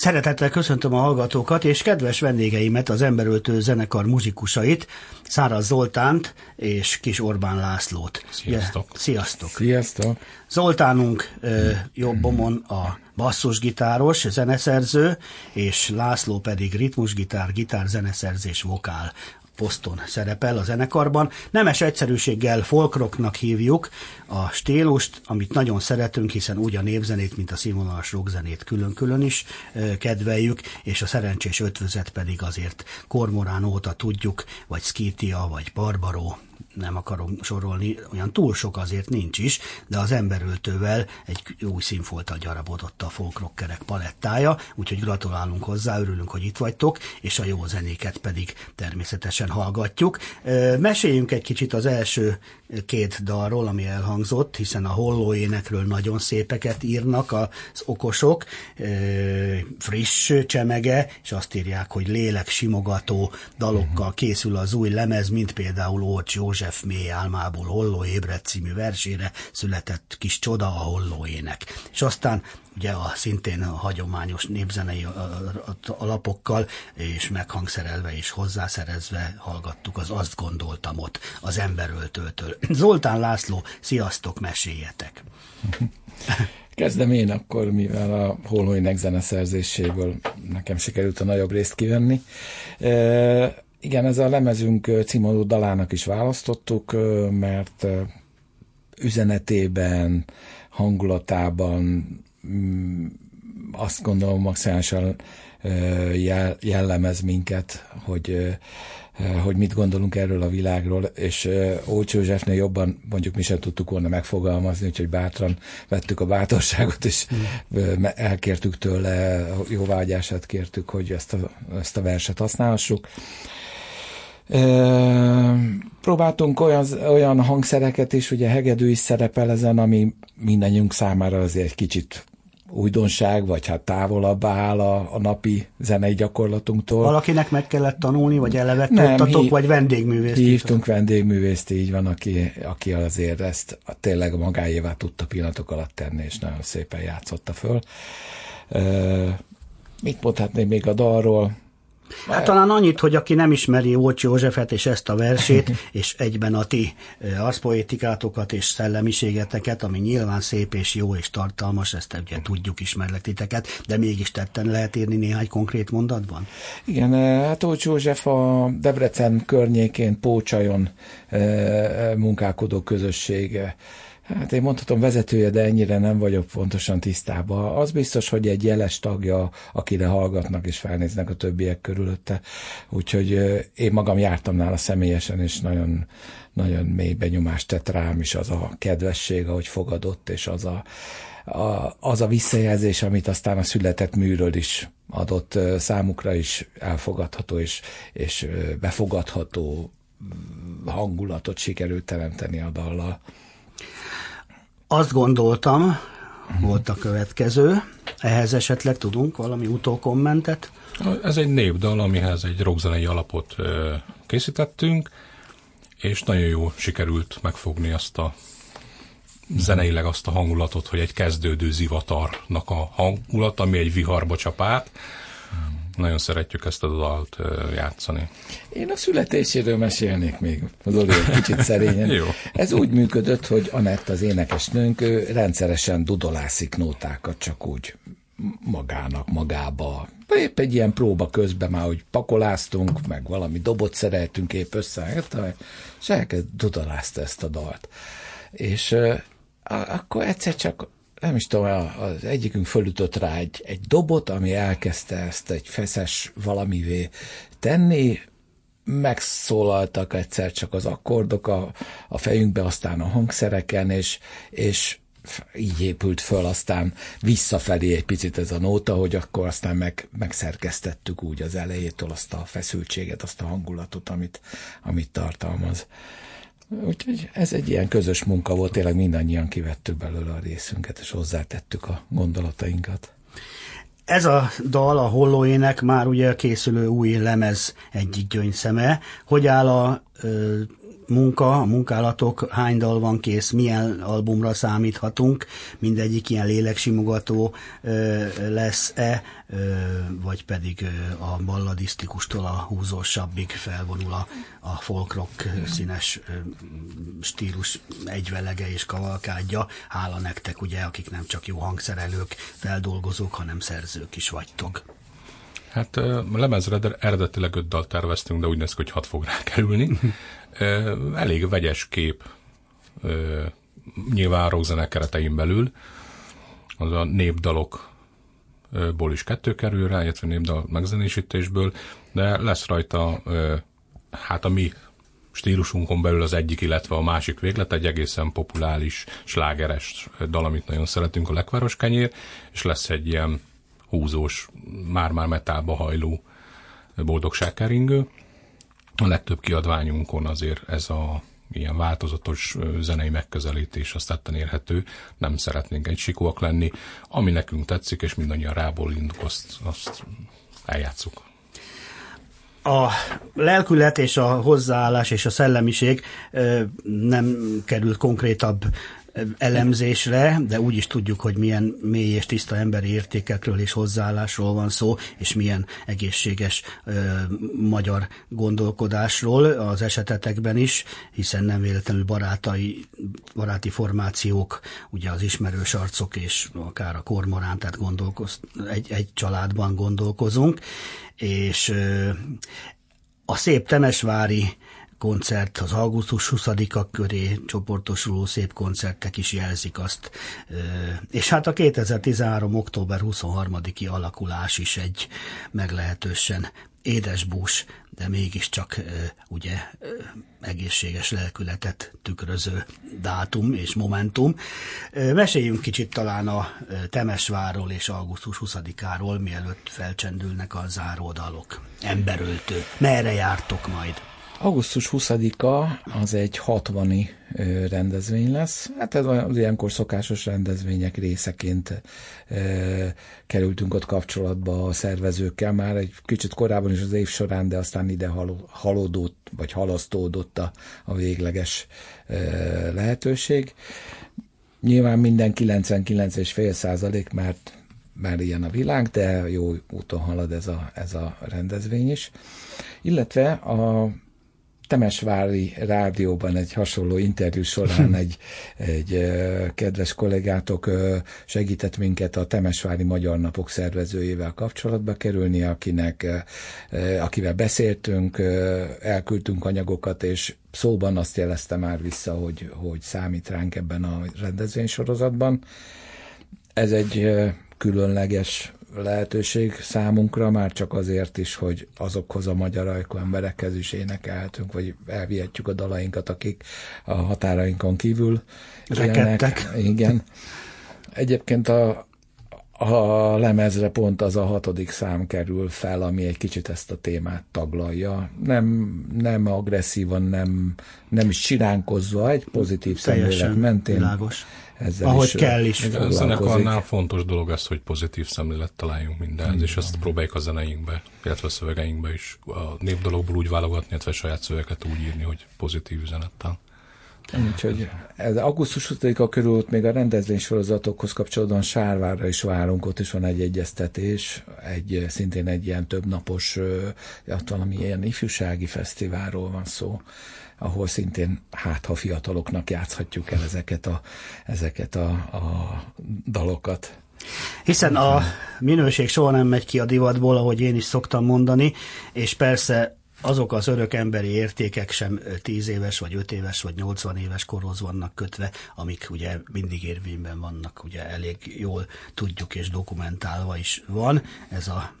Szeretettel köszöntöm a hallgatókat, és kedves vendégeimet, az Emberöltő zenekar muzsikusait, Száraz Zoltánt és Kis Orbán Lászlót. Sziasztok! Ja, sziasztok! Sziasztok! Zoltánunk jobbomon a basszusgitáros, zeneszerző, és László pedig ritmusgitár, gitár, zeneszerzés, vokál poszton szerepel a zenekarban. Nemes egyszerűséggel folkroknak hívjuk a stílust, amit nagyon szeretünk, hiszen úgy a népzenét, mint a színvonalas rockzenét külön-külön is kedveljük, és a szerencsés ötvözet pedig azért Kormorán óta tudjuk, vagy Skitia, vagy Barbaró, nem akarom sorolni, olyan túl sok azért nincs is, de az emberöltővel egy új színfolttal gyarapodott a folkrockerek palettája, úgyhogy gratulálunk hozzá, örülünk, hogy itt vagytok, és a jó zenéket pedig természetesen hallgatjuk. Meséljünk egy kicsit az első két dalról, ami elhangzott, hiszen a hollóénekről nagyon szépeket írnak az okosok, friss csemege, és azt írják, hogy lélek simogató dalokkal készül az új lemez, mint például Orcs József mély álmából Holló ébredt című versére született kis csoda a hollóének. És aztán ugye a szintén a hagyományos népzenei alapokkal, és meghangszerelve és hozzászerezve hallgattuk az Azt gondoltam ott az emberöltőtől. Zoltán László, sziasztok, meséljetek! Kezdem én akkor, mivel a Holhoinek zeneszerzéséből nekem sikerült a nagyobb részt kivenni. E, igen, ez a lemezünk címadó dalának is választottuk, mert üzenetében, hangulatában mm, azt gondolom maximálisan jellemez minket, hogy hogy mit gondolunk erről a világról, és Ócs Józsefnél jobban mondjuk mi sem tudtuk volna megfogalmazni, úgyhogy bátran vettük a bátorságot, és mm. elkértük tőle, jóvágyását kértük, hogy ezt a, ezt a verset használhassuk. Próbáltunk olyan, olyan hangszereket is, ugye hegedű is szerepel ezen, ami mindannyiunk számára azért egy kicsit újdonság, vagy hát távolabb áll a, a napi zenei gyakorlatunktól. Valakinek meg kellett tanulni, vagy eleve tudtatok, vagy vendégművészt? Hívtunk vendégművészt, így van, aki, aki azért ezt tényleg magáévá tudta pillanatok alatt tenni, és nagyon szépen játszotta föl. mit mondhatnék még a dalról? Hát talán annyit, hogy aki nem ismeri Ócsi Józsefet és ezt a versét, és egyben a ti arszpoétikátokat és szellemiségeteket, ami nyilván szép és jó és tartalmas, ezt ugye tudjuk, ismerlek titeket, de mégis tetten lehet írni néhány konkrét mondatban? Igen, hát Ócsi József a Debrecen környékén, Pócsajon munkálkodó közössége Hát én mondhatom vezetője, de ennyire nem vagyok pontosan tisztában. Az biztos, hogy egy jeles tagja, akire hallgatnak és felnéznek a többiek körülötte. Úgyhogy én magam jártam nála személyesen, és nagyon, nagyon mély benyomást tett rám is az a kedvesség, ahogy fogadott, és az a, a, az a visszajelzés, amit aztán a született műről is adott számukra is elfogadható és, és befogadható hangulatot sikerült teremteni a dallal. Azt gondoltam, volt a következő, ehhez esetleg tudunk valami utókommentet? Ez egy népdal, amihez egy rockzenei alapot készítettünk, és nagyon jó sikerült megfogni azt a zeneileg azt a hangulatot, hogy egy kezdődő zivatarnak a hangulat, ami egy viharba csap át, nagyon szeretjük ezt a dalt játszani. Én a születéséről mesélnék még, az egy kicsit szerényen. Jó. Ez úgy működött, hogy Anett az énekesnőnk, ő rendszeresen dudolászik nótákat, csak úgy magának, magába. Épp egy ilyen próba közben már, hogy pakoláztunk, meg valami dobot szereltünk épp össze, és elkezd dudolázta ezt a dalt. És akkor egyszer csak nem is tudom, az egyikünk fölütött rá egy, egy dobot, ami elkezdte ezt egy feszes valamivé tenni, megszólaltak egyszer csak az akkordok a, a fejünkbe, aztán a hangszereken, és, és így épült föl aztán visszafelé egy picit ez a nóta, hogy akkor aztán meg, megszerkesztettük úgy az elejétől azt a feszültséget, azt a hangulatot, amit, amit tartalmaz. Úgyhogy ez egy ilyen közös munka volt, tényleg mindannyian kivettük belőle a részünket, és hozzátettük a gondolatainkat. Ez a dal, a hollóének már ugye készülő új lemez egyik gyöngyszeme. Hogy áll a munka, a munkálatok, hány dal van kész, milyen albumra számíthatunk, mindegyik ilyen léleksimogató lesz-e, vagy pedig a balladisztikustól a húzósabbig felvonul a, a folk rock színes stílus egyvelege és kavalkádja. Hála nektek, ugye, akik nem csak jó hangszerelők, feldolgozók, hanem szerzők is vagytok. Hát a lemezre eredetileg öt dalt terveztünk, de úgy néz ki, hogy hat fog rá kerülni. Elég vegyes kép nyilván rockzene keretein belül. Az a népdalokból is kettő kerül rá, illetve népdal megzenésítésből, de lesz rajta hát a mi stílusunkon belül az egyik, illetve a másik véglet, egy egészen populáris, slágeres dal, amit nagyon szeretünk, a Lekváros kenyér, és lesz egy ilyen húzós, már-már metálba hajló boldogságkeringő. A legtöbb kiadványunkon azért ez a ilyen változatos zenei megközelítés azt tetten érhető, nem szeretnénk egy sikóak lenni. Ami nekünk tetszik, és mindannyian rából induk, azt, azt eljátszuk. A lelkület és a hozzáállás és a szellemiség nem került konkrétabb elemzésre, de úgy is tudjuk, hogy milyen mély és tiszta emberi értékekről és hozzáállásról van szó, és milyen egészséges ö, magyar gondolkodásról az esetetekben is, hiszen nem véletlenül barátai, baráti formációk, ugye az ismerős arcok és akár a kormorán, tehát gondolkoz, egy, egy családban gondolkozunk, és ö, a szép Temesvári koncert, az augusztus 20-a köré csoportosuló szép koncertek is jelzik azt. És hát a 2013. október 23-i alakulás is egy meglehetősen édesbús, de mégiscsak ugye egészséges lelkületet tükröző dátum és momentum. Meséljünk kicsit talán a Temesvárról és augusztus 20-áról, mielőtt felcsendülnek a záródalok. Emberöltő. Merre jártok majd? Augusztus 20-a az egy 60 rendezvény lesz. Hát ez az ilyenkor szokásos rendezvények részeként e, kerültünk ott kapcsolatba a szervezőkkel, már egy kicsit korábban is az év során, de aztán ide halódott, vagy halasztódott a, a végleges e, lehetőség. Nyilván minden 99,5 százalék, mert már ilyen a világ, de jó úton halad ez a, ez a rendezvény is. Illetve a Temesvári rádióban egy hasonló interjú során egy, egy kedves kollégátok segített minket a Temesvári Magyar Napok szervezőjével kapcsolatba kerülni, akinek, akivel beszéltünk, elküldtünk anyagokat, és szóban azt jelezte már vissza, hogy, hogy számít ránk ebben a rendezvénysorozatban. Ez egy különleges lehetőség számunkra, már csak azért is, hogy azokhoz a magyar ajkú emberekhez is énekelhetünk, vagy elvihetjük a dalainkat, akik a határainkon kívül Rekedtek. Igen. Egyébként a, a lemezre pont az a hatodik szám kerül fel, ami egy kicsit ezt a témát taglalja. Nem, nem agresszívan, nem, nem is siránkozva, egy pozitív szemlélet mentén. Világos ezzel Ahogy is kell is. A zenekarnál fontos dolog az, hogy pozitív szemlélet találjunk mindenhez, és ezt próbáljuk a zeneikbe, illetve a szövegeinkbe is a népdalokból úgy válogatni, illetve a saját szövegeket úgy írni, hogy pozitív üzenettel. Úgyhogy ez augusztus 5 körül még a rendezvénysorozatokhoz kapcsolatban Sárvárra is várunk, ott is van egy egyeztetés, egy, szintén egy ilyen többnapos, valami ilyen ifjúsági fesztiválról van szó, ahol szintén hát ha fiataloknak játszhatjuk el ezeket a, ezeket a, a dalokat. Hiszen a minőség soha nem megy ki a divatból, ahogy én is szoktam mondani, és persze azok az örök emberi értékek sem 10 éves, vagy 5 éves, vagy 80 éves korhoz vannak kötve, amik ugye mindig érvényben vannak, ugye elég jól tudjuk és dokumentálva is van, ez a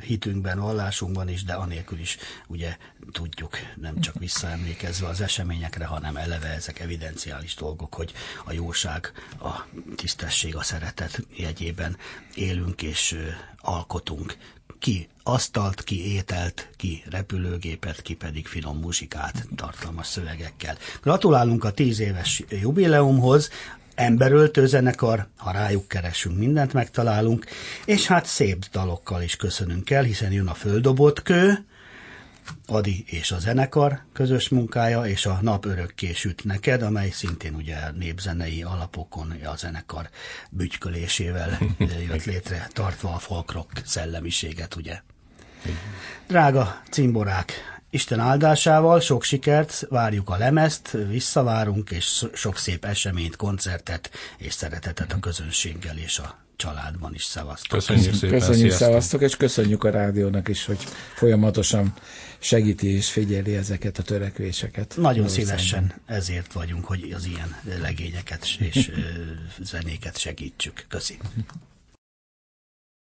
hitünkben, vallásunkban is, de anélkül is ugye tudjuk, nem csak visszaemlékezve az eseményekre, hanem eleve ezek evidenciális dolgok, hogy a jóság, a tisztesség, a szeretet jegyében élünk és alkotunk ki asztalt, ki ételt, ki repülőgépet, ki pedig finom muzsikát tartalmas szövegekkel. Gratulálunk a tíz éves jubileumhoz, emberöltő zenekar, ha rájuk keresünk, mindent megtalálunk, és hát szép dalokkal is köszönünk el, hiszen jön a földobott kő, Adi és a zenekar közös munkája, és a Nap örökké süt neked, amely szintén ugye népzenei alapokon a zenekar bütykölésével jött létre, tartva a folkrock szellemiséget, ugye. Drága cimborák, Isten áldásával sok sikert, várjuk a lemezt, visszavárunk, és sok szép eseményt, koncertet és szeretetet a közönséggel és a családban is szevasztok. Köszönjük szépen, Köszönjük, szevasztok, és köszönjük a rádiónak is, hogy folyamatosan segíti és figyeli ezeket a törekvéseket. Nagyon szívesen ezért vagyunk, hogy az ilyen legényeket és zenéket segítsük. Köszönjük.